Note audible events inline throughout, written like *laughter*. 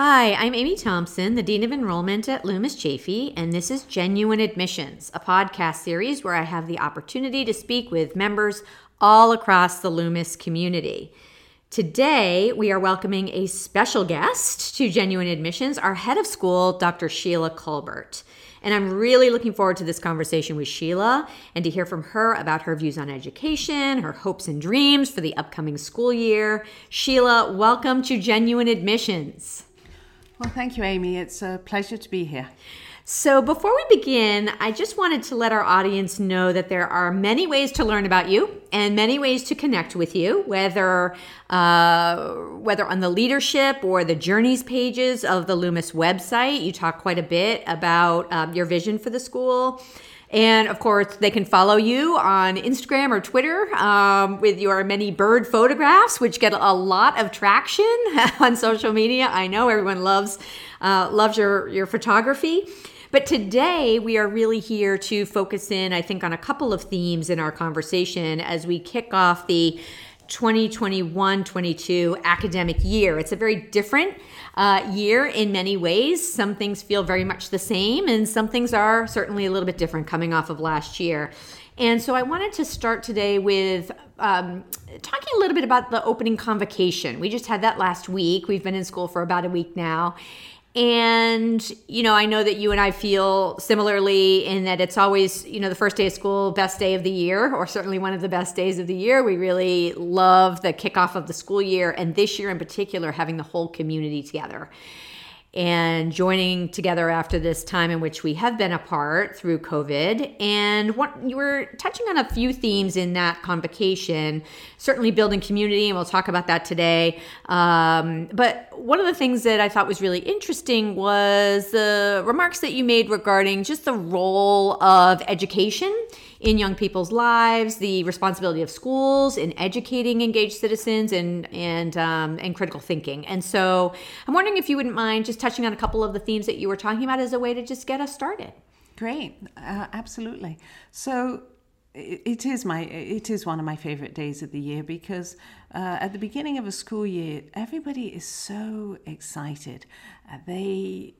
Hi, I'm Amy Thompson, the Dean of Enrollment at Loomis Chaffee, and this is Genuine Admissions, a podcast series where I have the opportunity to speak with members all across the Loomis community. Today, we are welcoming a special guest to Genuine Admissions, our head of school, Dr. Sheila Culbert. And I'm really looking forward to this conversation with Sheila and to hear from her about her views on education, her hopes and dreams for the upcoming school year. Sheila, welcome to Genuine Admissions. Well, thank you, Amy. It's a pleasure to be here. So, before we begin, I just wanted to let our audience know that there are many ways to learn about you and many ways to connect with you, whether uh, whether on the leadership or the journeys pages of the Loomis website. You talk quite a bit about um, your vision for the school. And of course, they can follow you on Instagram or Twitter um, with your many bird photographs, which get a lot of traction *laughs* on social media. I know everyone loves uh, loves your your photography. But today we are really here to focus in, I think, on a couple of themes in our conversation as we kick off the 2021 22 academic year. It's a very different uh, year in many ways. Some things feel very much the same, and some things are certainly a little bit different coming off of last year. And so I wanted to start today with um, talking a little bit about the opening convocation. We just had that last week. We've been in school for about a week now. And, you know, I know that you and I feel similarly in that it's always, you know, the first day of school, best day of the year, or certainly one of the best days of the year. We really love the kickoff of the school year, and this year in particular, having the whole community together and joining together after this time in which we have been apart through COVID. And what you were touching on a few themes in that convocation, certainly building community, and we'll talk about that today. Um, but one of the things that I thought was really interesting was the remarks that you made regarding just the role of education in young people's lives, the responsibility of schools in educating engaged citizens and and um, and critical thinking. And so, I'm wondering if you wouldn't mind just touching on a couple of the themes that you were talking about as a way to just get us started. Great, uh, absolutely. So it is my it is one of my favorite days of the year because uh, at the beginning of a school year everybody is so excited they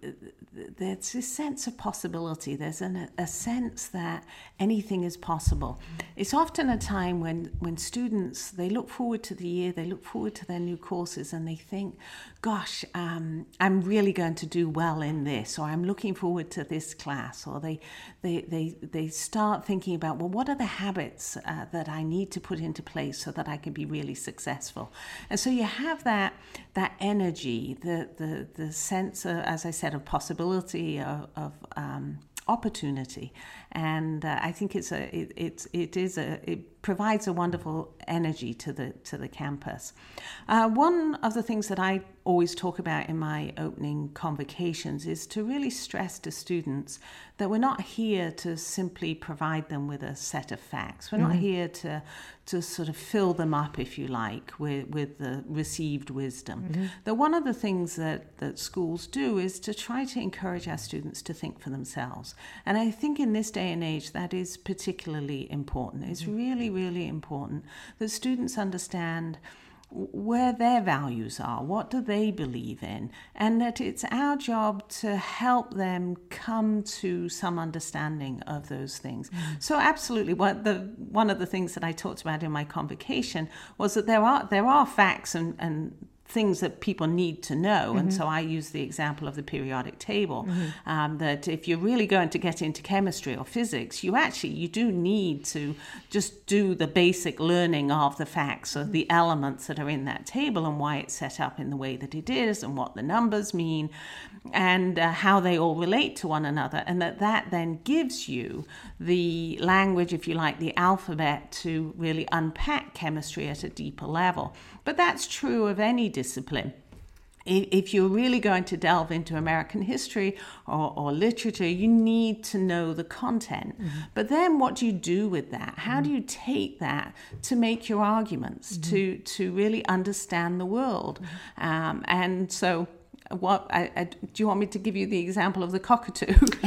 there's this sense of possibility. There's an, a sense that anything is possible. It's often a time when when students they look forward to the year they look forward to their new courses and they think gosh um, i'm really going to do well in this or i'm looking forward to this class. Or they they they, they start thinking about well what are the habits uh, that i need to put into place so that i can be really successful? And so you have that that energy the the the sense sense, of, as I said, of possibility, of, of um, opportunity, and uh, I think it's a it, it's it is a it provides a wonderful energy to the to the campus. Uh, one of the things that I always talk about in my opening convocations is to really stress to students that we're not here to simply provide them with a set of facts. We're mm-hmm. not here to to sort of fill them up, if you like, with, with the received wisdom. Mm-hmm. That one of the things that, that schools do is to try to encourage our students to think for themselves. And I think in this day and age, that is particularly important. It's mm-hmm. really, really important that students understand where their values are, what do they believe in, and that it's our job to help them come to some understanding of those things. Mm. So, absolutely, what the one of the things that I talked about in my convocation was that there are there are facts and, and things that people need to know. Mm-hmm. And so I use the example of the periodic table mm-hmm. um, that if you're really going to get into chemistry or physics, you actually you do need to just do the basic learning of the facts of the elements that are in that table and why it's set up in the way that it is and what the numbers mean and uh, how they all relate to one another and that that then gives you the language if you like the alphabet to really unpack chemistry at a deeper level but that's true of any discipline. If you're really going to delve into American history or, or literature, you need to know the content. Mm-hmm. But then, what do you do with that? How mm-hmm. do you take that to make your arguments, mm-hmm. to, to really understand the world? Mm-hmm. Um, and so, what I, I, do you want me to give you the example of the cockatoo? *laughs*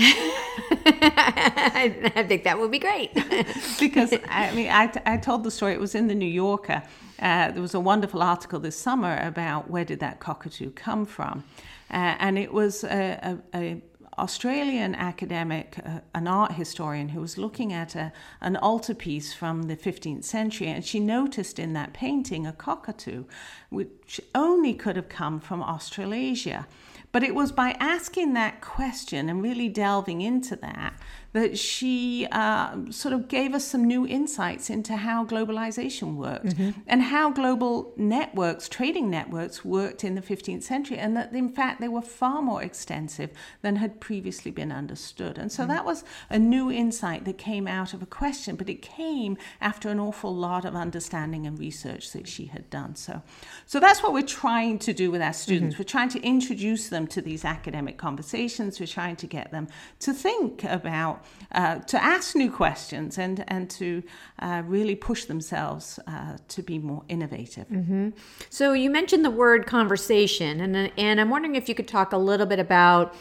I think that would be great. *laughs* because I mean, I, I told the story. It was in the New Yorker, uh, there was a wonderful article this summer about where did that cockatoo come from. Uh, and it was a, a, a Australian academic, uh, an art historian, who was looking at a, an altarpiece from the 15th century, and she noticed in that painting a cockatoo, which only could have come from Australasia. But it was by asking that question and really delving into that that she uh, sort of gave us some new insights into how globalization worked mm-hmm. and how global networks, trading networks, worked in the 15th century, and that in fact they were far more extensive than had previously been understood. And so mm-hmm. that was a new insight that came out of a question, but it came after an awful lot of understanding and research that she had done. So, so that's what we're trying to do with our students. Mm-hmm. We're trying to introduce them to these academic conversations. We're trying to get them to think about uh, to ask new questions and and to uh, really push themselves uh, to be more innovative. Mm-hmm. So you mentioned the word conversation, and and I'm wondering if you could talk a little bit about.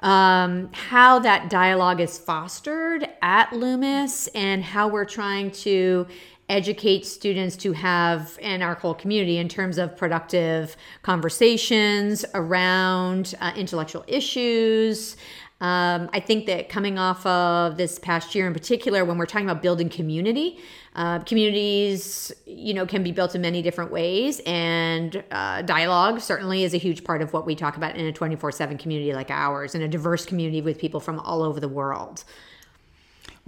Um, how that dialogue is fostered at Loomis and how we're trying to educate students to have in our whole community in terms of productive conversations around uh, intellectual issues um, I think that coming off of this past year in particular, when we're talking about building community, uh, communities, you know, can be built in many different ways, and uh, dialogue certainly is a huge part of what we talk about in a 24/7 community like ours, in a diverse community with people from all over the world.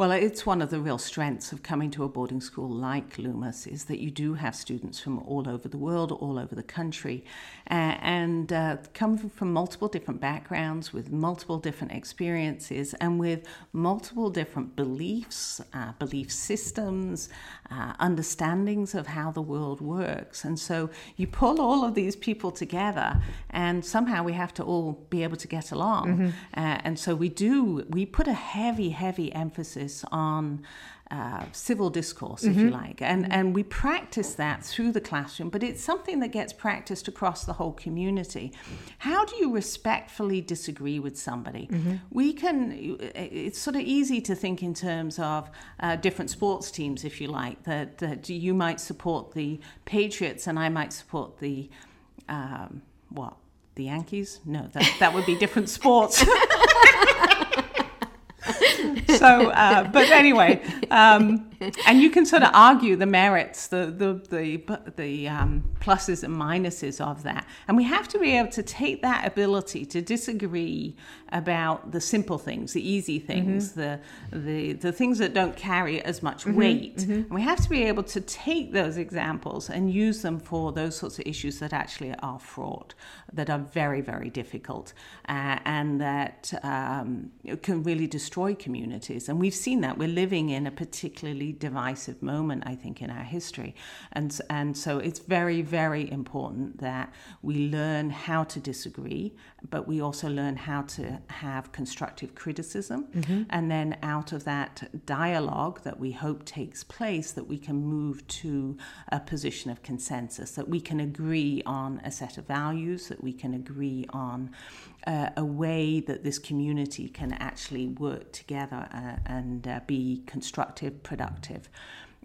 Well, it's one of the real strengths of coming to a boarding school like Loomis is that you do have students from all over the world, all over the country, uh, and uh, come from multiple different backgrounds with multiple different experiences and with multiple different beliefs, uh, belief systems, uh, understandings of how the world works. And so you pull all of these people together, and somehow we have to all be able to get along. Mm-hmm. Uh, and so we do, we put a heavy, heavy emphasis emphasis on uh, civil discourse, if mm-hmm. you like. And, mm-hmm. and we practice that through the classroom, but it's something that gets practiced across the whole community. How do you respectfully disagree with somebody? Mm-hmm. We can, it's sort of easy to think in terms of uh, different sports teams, if you like, that, that you might support the Patriots and I might support the, um, what? The Yankees? No, that, that would be different sports. *laughs* *laughs* so, uh, but anyway, um, and you can sort of argue the merits, the the the the um, pluses and minuses of that, and we have to be able to take that ability to disagree about the simple things, the easy things, mm-hmm. the the the things that don't carry as much mm-hmm. weight. Mm-hmm. And we have to be able to take those examples and use them for those sorts of issues that actually are fraught, that are very very difficult, uh, and that um, can really destroy communities. And we've seen that we're living in a particularly divisive moment, I think, in our history. And, and so it's very, very important that we learn how to disagree, but we also learn how to have constructive criticism. Mm-hmm. And then out of that dialogue that we hope takes place, that we can move to a position of consensus, that we can agree on a set of values, that we can agree on uh, a way that this community can actually work together uh, and uh, be constructive, productive.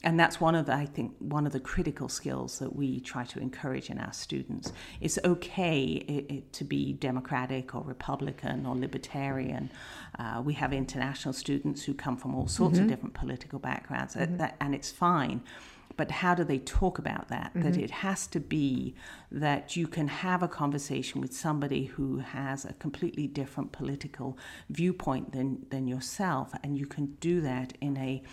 And that's one of the, I think, one of the critical skills that we try to encourage in our students. It's okay it, it, to be democratic or Republican or libertarian. Uh, we have international students who come from all sorts mm-hmm. of different political backgrounds, mm-hmm. and it's fine but how do they talk about that? Mm-hmm. That it has to be that you can have a conversation with somebody who has a completely different political viewpoint than, than yourself, and you can do that in a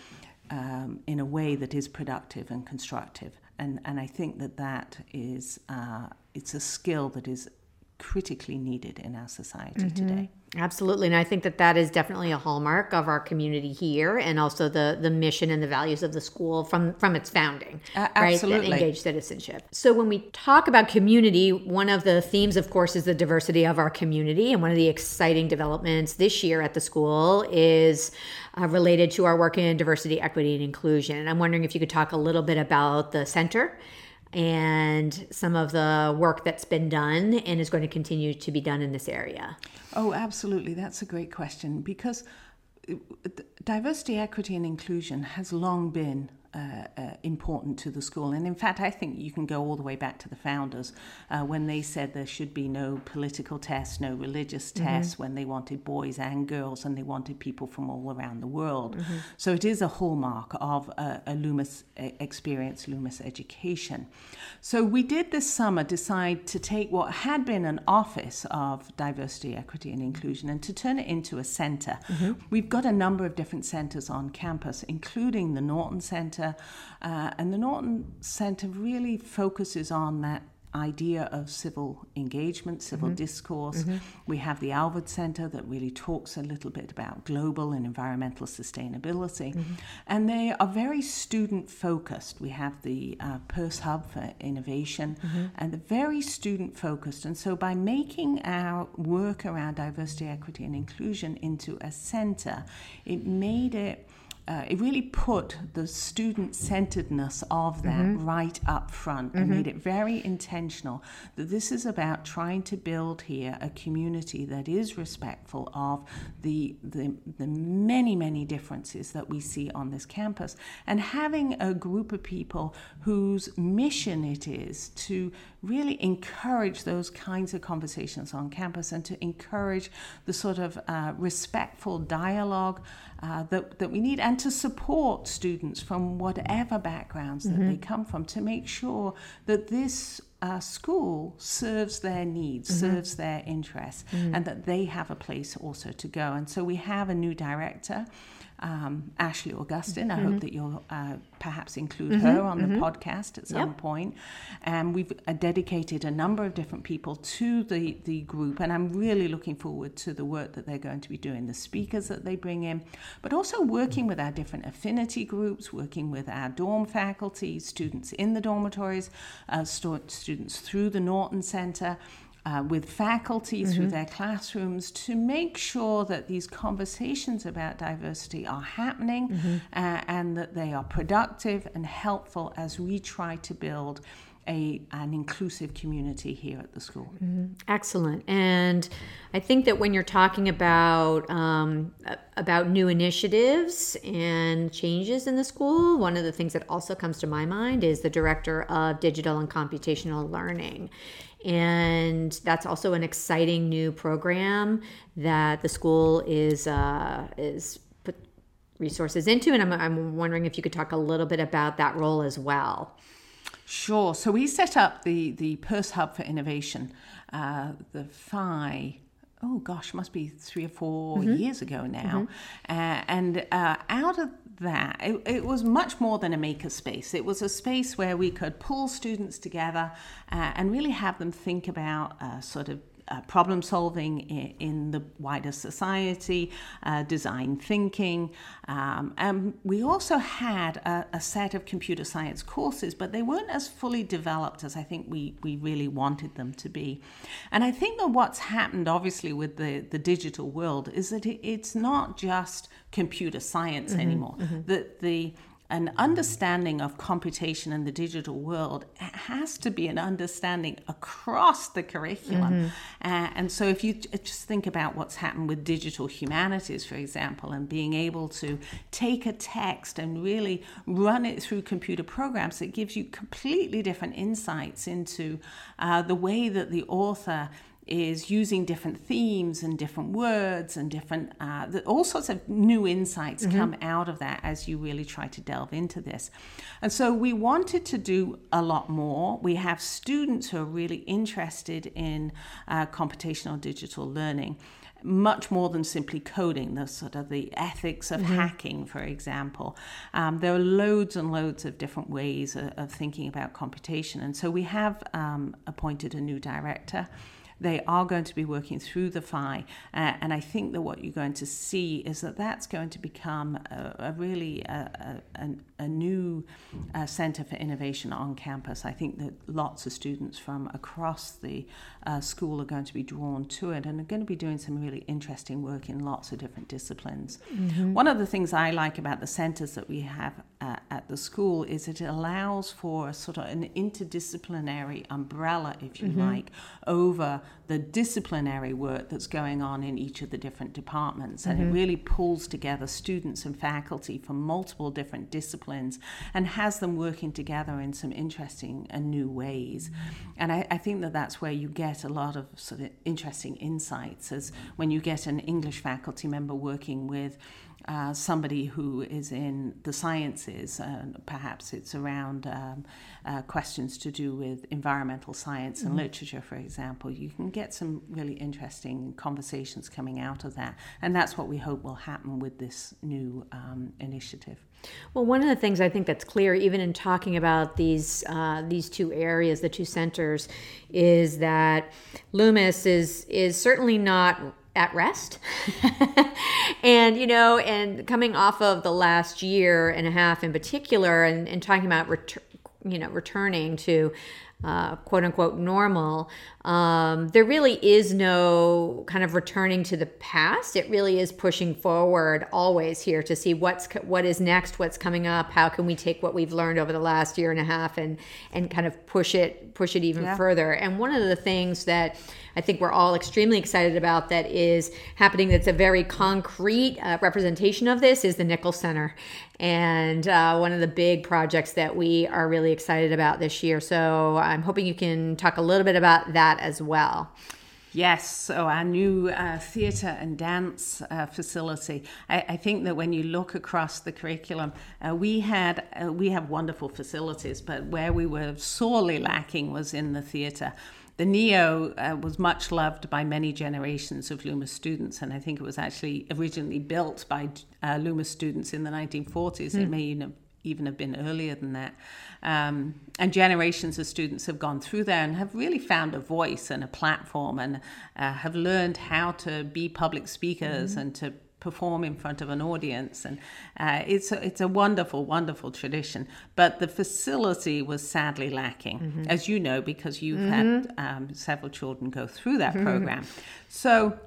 um, in a way that is productive and constructive. And and I think that that is uh, it's a skill that is critically needed in our society mm-hmm. today. Absolutely, and I think that that is definitely a hallmark of our community here, and also the the mission and the values of the school from from its founding. Uh, absolutely, right? engaged citizenship. So when we talk about community, one of the themes, of course, is the diversity of our community, and one of the exciting developments this year at the school is uh, related to our work in diversity, equity, and inclusion. And I'm wondering if you could talk a little bit about the center and some of the work that's been done and is going to continue to be done in this area? Oh, absolutely. That's a great question because uh, diversity, equity, and inclusion has long been uh, uh, important to the school. And in fact, I think you can go all the way back to the founders uh, when they said there should be no political tests, no religious mm-hmm. tests, when they wanted boys and girls and they wanted people from all around the world. Mm-hmm. So it is a hallmark of a, a Loomis experience, Loomis education. So we did this summer decide to take what had been an office of diversity, equity, and inclusion and to turn it into a center. Mm-hmm. We've got a number of different centers on campus, including the Norton Center. Uh, and the Norton Center really focuses on that idea of civil engagement, civil mm-hmm. discourse. Mm-hmm. We have the Alvord Center that really talks a little bit about global and environmental sustainability. Mm-hmm. And they are very student focused. We have the uh, Peirce Hub for Innovation, mm-hmm. and they're very student focused. And so by making our work around diversity, equity, and inclusion into a center, it made it uh, it really put the student centeredness of that mm-hmm. right up front mm-hmm. and made it very intentional that this is about trying to build here a community that is respectful of the, the, the many, many differences that we see on this campus and having a group of people whose mission it is to really encourage those kinds of conversations on campus and to encourage the sort of uh, respectful dialogue uh, that, that we need and to support students from whatever backgrounds that mm-hmm. they come from to make sure that this uh, school serves their needs, mm-hmm. serves their interests, mm-hmm. and that they have a place also to go. And so we have a new director um, Ashley Augustine. I mm-hmm. hope that you'll uh, perhaps include mm-hmm. her on mm-hmm. the podcast at some yep. point. And we've uh, dedicated a number of different people to the, the group, and I'm really looking forward to the work that they're going to be doing, the speakers that they bring in, but also working with our different affinity groups, working with our dorm faculty, students in the dormitories, uh, st- students through the Norton Center uh, with faculty mm-hmm. through their classrooms to make sure that these conversations about diversity are happening mm-hmm. uh, and that they are productive and helpful as we try to build a, an inclusive community here at the school. Mm-hmm. Excellent. And I think that when you're talking about um, about new initiatives and changes in the school, one of the things that also comes to my mind is the director of digital and computational learning. And that's also an exciting new program that the school is uh, is put resources into. And I'm, I'm wondering if you could talk a little bit about that role as well. Sure. So we set up the the Peirce Hub for Innovation, uh, the PHI. Oh gosh, must be three or 4 mm-hmm. years ago now, mm-hmm. uh, and uh, out of that, it, it, was much more than a maker space. It was a space where we could pull students together uh, and really have them think about uh, sort of uh, problem solving in, in, the wider society, uh, design thinking. Um, and we also had a, a, set of computer science courses, but they weren't as fully developed as I think we, we really wanted them to be. And I think that what's happened, obviously, with the, the digital world is that it, it's not just computer science mm-hmm, anymore. Mm-hmm. That the an understanding of computation in the digital world has to be an understanding across the curriculum. Mm-hmm. Uh, and so, if you just think about what's happened with digital humanities, for example, and being able to take a text and really run it through computer programs, it gives you completely different insights into uh, the way that the author is using different themes and different words and different uh, all sorts of new insights mm-hmm. come out of that as you really try to delve into this and so we wanted to do a lot more we have students who are really interested in uh, computational digital learning much more than simply coding, the sort of the ethics of mm-hmm. hacking, for example. Um, there are loads and loads of different ways of, of thinking about computation. And so we have um, appointed a new director they are going to be working through the PHI. Uh, and I think that what you're going to see is that that's going to become a, a really a, a, a new uh, centre for innovation on campus. I think that lots of students from across the uh, school are going to be drawn to it and are going to be doing some really interesting work in lots of different disciplines. Mm-hmm. One of the things I like about the centres that we have uh, at the school is it allows for sort of an interdisciplinary umbrella, if you mm-hmm. like, over the disciplinary work that's going on in each of the different departments. And mm-hmm. it really pulls together students and faculty from multiple different disciplines and has them working together in some interesting and new ways. And I, I think that that's where you get a lot of sort of interesting insights as when you get an English faculty member working with uh, somebody who is in the sciences, uh, perhaps it's around um, uh, questions to do with environmental science and mm-hmm. literature, for example, you can get some really interesting conversations coming out of that. And that's what we hope will happen with this new um, initiative. Well, one of the things I think that's clear, even in talking about these uh, these two areas, the two centers, is that Loomis is is certainly not at rest. *laughs* and, you know, and coming off of the last year and a half in particular, and, and talking about, ret- you know, returning to uh, quote unquote normal, um, there really is no kind of returning to the past. It really is pushing forward always here to see what's what is next, what's coming up. How can we take what we've learned over the last year and a half and and kind of push it push it even yeah. further. And one of the things that I think we're all extremely excited about that is happening. That's a very concrete uh, representation of this is the Nichols Center, and uh, one of the big projects that we are really excited about this year. So I'm hoping you can talk a little bit about that as well. Yes, so our new uh, theatre and dance uh, facility. I, I, think that when you look across the curriculum, uh, we had uh, we have wonderful facilities, but where we were sorely lacking was in the theatre. The NEO uh, was much loved by many generations of Loomis students, and I think it was actually originally built by uh, Loomis students in the 1940s. Mm. It hmm. may even even have been earlier than that. Um, and generations of students have gone through there and have really found a voice and a platform and uh, have learned how to be public speakers mm-hmm. and to perform in front of an audience and uh, it's a, it's a wonderful wonderful tradition but the facility was sadly lacking mm-hmm. as you know because you've mm-hmm. had um, several children go through that mm-hmm. program so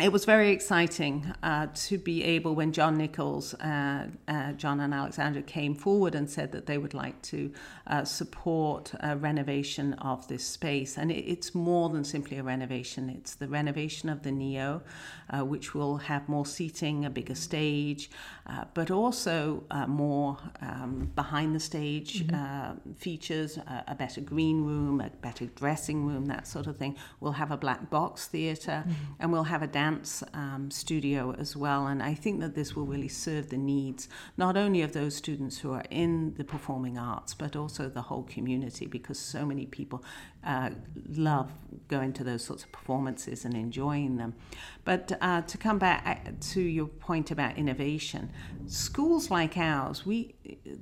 it was very exciting uh, to be able, when John Nichols, uh, uh, John and Alexandra came forward and said that they would like to uh, support a renovation of this space. And it, it's more than simply a renovation, it's the renovation of the NEO, uh, which will have more seating, a bigger stage, uh, but also more um, behind the stage mm-hmm. features, a better green room, a better dressing room, that sort of thing. We'll have a black box theatre, mm-hmm. and we'll have a dance dance um, studio as well. And I think that this will really serve the needs not only of those students who are in the performing arts, but also the whole community because so many people uh, love going to those sorts of performances and enjoying them. But uh, to come back uh, to your point about innovation, schools like ours, we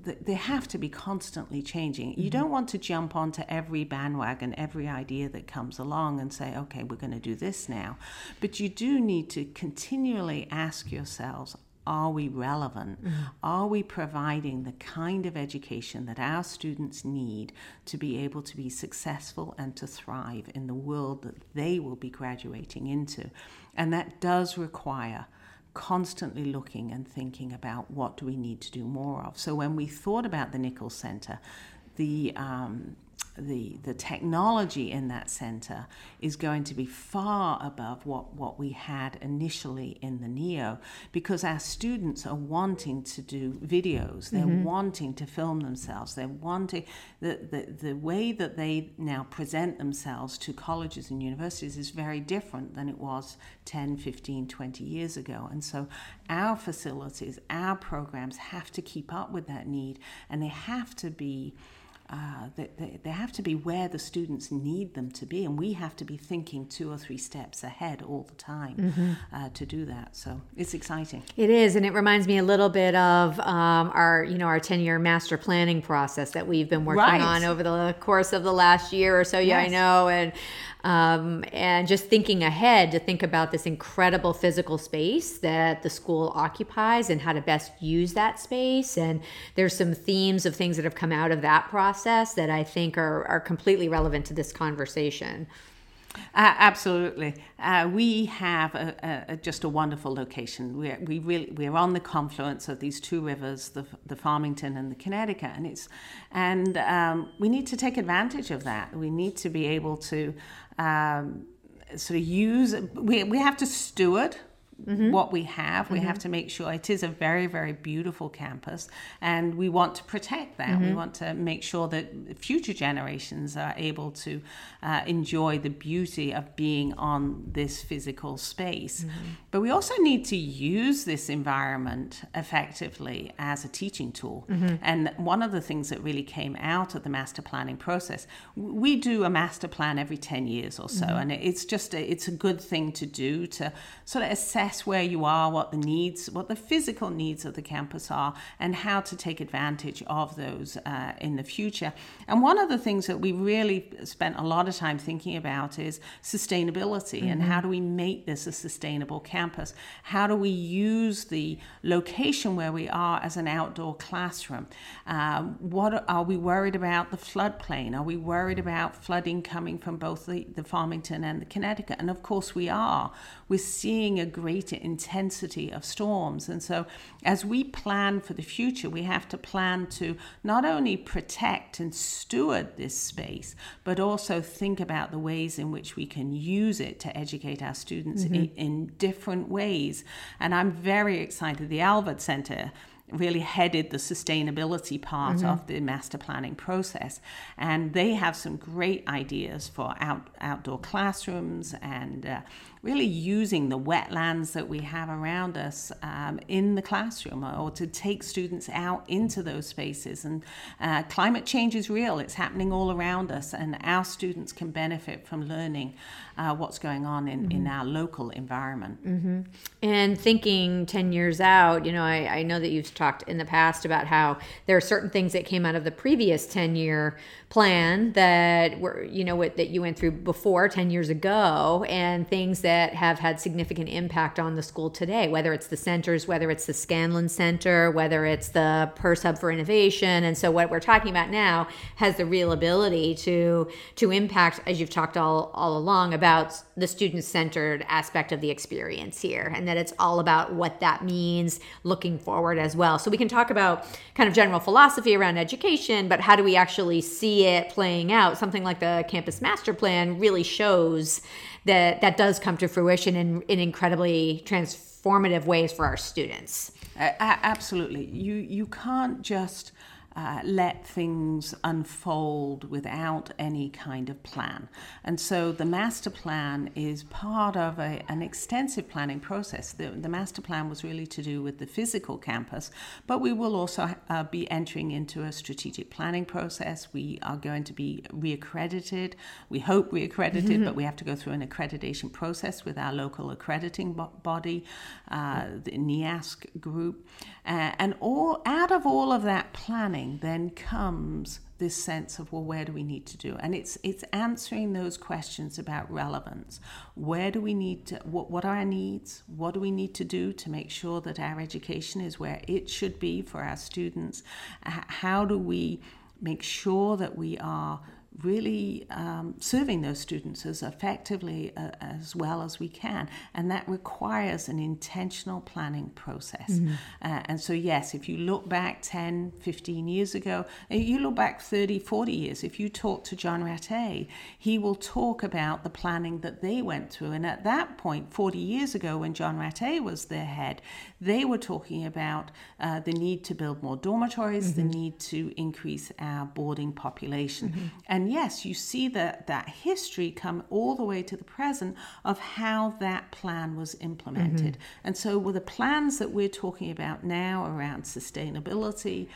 they have to be constantly changing. You mm-hmm. don't want to jump onto every bandwagon, every idea that comes along and say, okay, we're going to do this now. But you do need to continually ask yourselves, are we relevant? Mm-hmm. Are we providing the kind of education that our students need to be able to be successful and to thrive in the world that they will be graduating into? And that does require constantly looking and thinking about what do we need to do more of. So when we thought about the Nichols Center, the um, the, the technology in that center is going to be far above what, what we had initially in the NEO because our students are wanting to do videos. They're mm-hmm. wanting to film themselves. They're wanting the, the, the way that they now present themselves to colleges and universities is very different than it was 10, 15, 20 years ago. And so our facilities, our programs have to keep up with that need and they have to be uh, they, they, they, have to be where the students need them to be, and we have to be thinking two or three steps ahead all the time mm-hmm. uh, to do that. So it's exciting. It is, and it reminds me a little bit of um, our, you know, our ten-year master planning process that we've been working right. on over the course of the last year or so. Yeah, yes. I know, and um, and just thinking ahead to think about this incredible physical space that the school occupies and how to best use that space. And there's some themes of things that have come out of that process that I think are, are completely relevant to this conversation. Uh, absolutely. Uh, we have a, a, just a wonderful location. We're, we really, we're on the confluence of these two rivers, the, the Farmington and the Connecticut, and, it's, and um, we need to take advantage of that. We need to be able to um, sort of use, we, we have to steward Mm-hmm. what we have. We mm-hmm. have to make sure it is a very, very beautiful campus, and we want to protect that. Mm-hmm. We want to make sure that future generations are able to uh, enjoy the beauty of being on this physical space. Mm-hmm. But we also need to use this environment effectively as a teaching tool. Mm-hmm. And one of the things that really came out of the master planning process, we do a master plan every 10 years or so, mm-hmm. and it's just a, it's a good thing to do to sort of assess assess where you are, what the needs, what the physical needs of the campus are, and how to take advantage of those uh, in the future. And one of the things that we really spent a lot of time thinking about is sustainability mm-hmm. and how do we make this a sustainable campus? How do we use the location where we are as an outdoor classroom? Um, what are we worried about the floodplain? Are we worried about flooding coming from both the, the Farmington and the Connecticut? And of course we are. We're seeing a greater intensity of storms. And so, as we plan for the future, we have to plan to not only protect and steward this space, but also think about the ways in which we can use it to educate our students mm-hmm. in, in different ways. And I'm very excited. The Alvord Center really headed the sustainability part mm-hmm. of the master planning process. And they have some great ideas for out, outdoor classrooms and uh, really using the wetlands that we have around us um, in the classroom or to take students out into those spaces. And uh, climate change is real, it's happening all around us, and our students can benefit from learning uh, what's going on in, mm-hmm. in our local environment. Mm-hmm. And thinking 10 years out, you know, I, I know that you've talked in the past about how there are certain things that came out of the previous 10 year plan that were, you know, what, that you went through before 10 years ago and things that that have had significant impact on the school today, whether it's the centers, whether it's the Scanlon Center, whether it's the Peirce Hub for Innovation. And so what we're talking about now has the real ability to to impact, as you've talked all, all along, about the student-centered aspect of the experience here, and that it's all about what that means looking forward as well. So we can talk about kind of general philosophy around education, but how do we actually see it playing out? Something like the campus master plan really shows that that does come to fruition in, in incredibly transformative ways for our students. Uh, absolutely. You you can't just uh, let things unfold without any kind of plan. And so the master plan is part of a, an extensive planning process. The, the, master plan was really to do with the physical campus, but we will also uh, be entering into a strategic planning process. We are going to be reaccredited. We hope reaccredited, mm-hmm. but we have to go through an accreditation process with our local accrediting bo- body, uh, the NEASC group. Uh, and all out of all of that planning then comes this sense of well where do we need to do? And it's it's answering those questions about relevance. Where do we need to what, what are our needs? What do we need to do to make sure that our education is where it should be for our students? How do we make sure that we are really um, serving those students as effectively uh, as well as we can. And that requires an intentional planning process. Mm-hmm. Uh, and so, yes, if you look back 10, 15 years ago, uh, you look back 30, 40 years, if you talk to John Ratté, he will talk about the planning that they went through. And at that point, 40 years ago, when John Ratté was their head, they were talking about uh, the need to build more dormitories, mm-hmm. the need to increase our boarding population. Mm-hmm. And yes, you see that, that history come all the way to the present of how that plan was implemented. Mm-hmm. And so, with the plans that we're talking about now around sustainability,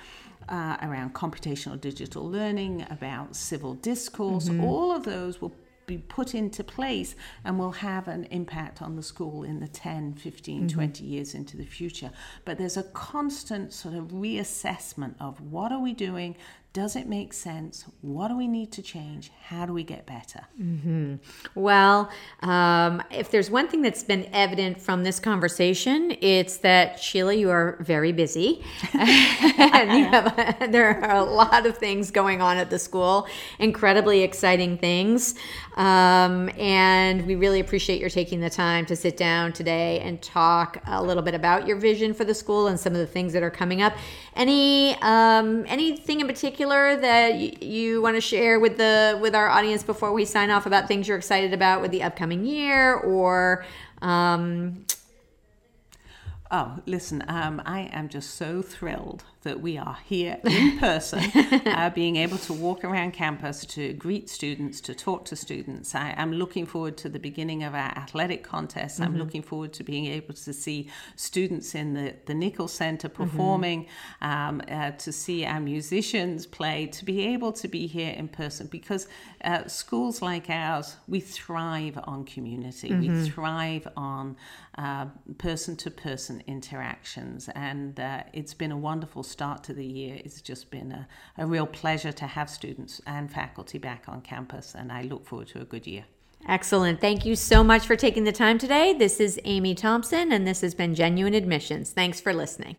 uh, around computational digital learning, about civil discourse, mm-hmm. all of those will be put into place and will have an impact on the school in the 10, 15, mm-hmm. 20 years into the future. But there's a constant sort of reassessment of what are we doing Does it make sense? What do we need to change? How do we get better? Mm-hmm. Well, um, if there's one thing that's been evident from this conversation, it's that Sheila, you are very busy. *laughs* and have, there are a lot of things going on at the school, incredibly exciting things. Um, and we really appreciate your taking the time to sit down today and talk a little bit about your vision for the school and some of the things that are coming up. Any um, anything in particular that y- you want to share with the with our audience before we sign off about things you're excited about with the upcoming year or um, Oh, listen, um, I am just so thrilled that we are here *laughs* in person, uh, being able to walk around campus, to greet students, to talk to students. I am looking forward to the beginning of our athletic contest. Mm-hmm. I'm looking forward to being able to see students in the, the Nichols Center mm-hmm. performing, mm-hmm. um, uh, to see our musicians play, to be able to be here in person because uh, schools like ours, we thrive on community, mm-hmm. we thrive on person to person interactions. And uh, it's been a wonderful start to the year. It's just been a, a real pleasure to have students and faculty back on campus, and I look forward to a good year. Excellent. Thank you so much for taking the time today. This is Amy Thompson, and this has been Genuine Admissions. Thanks for listening.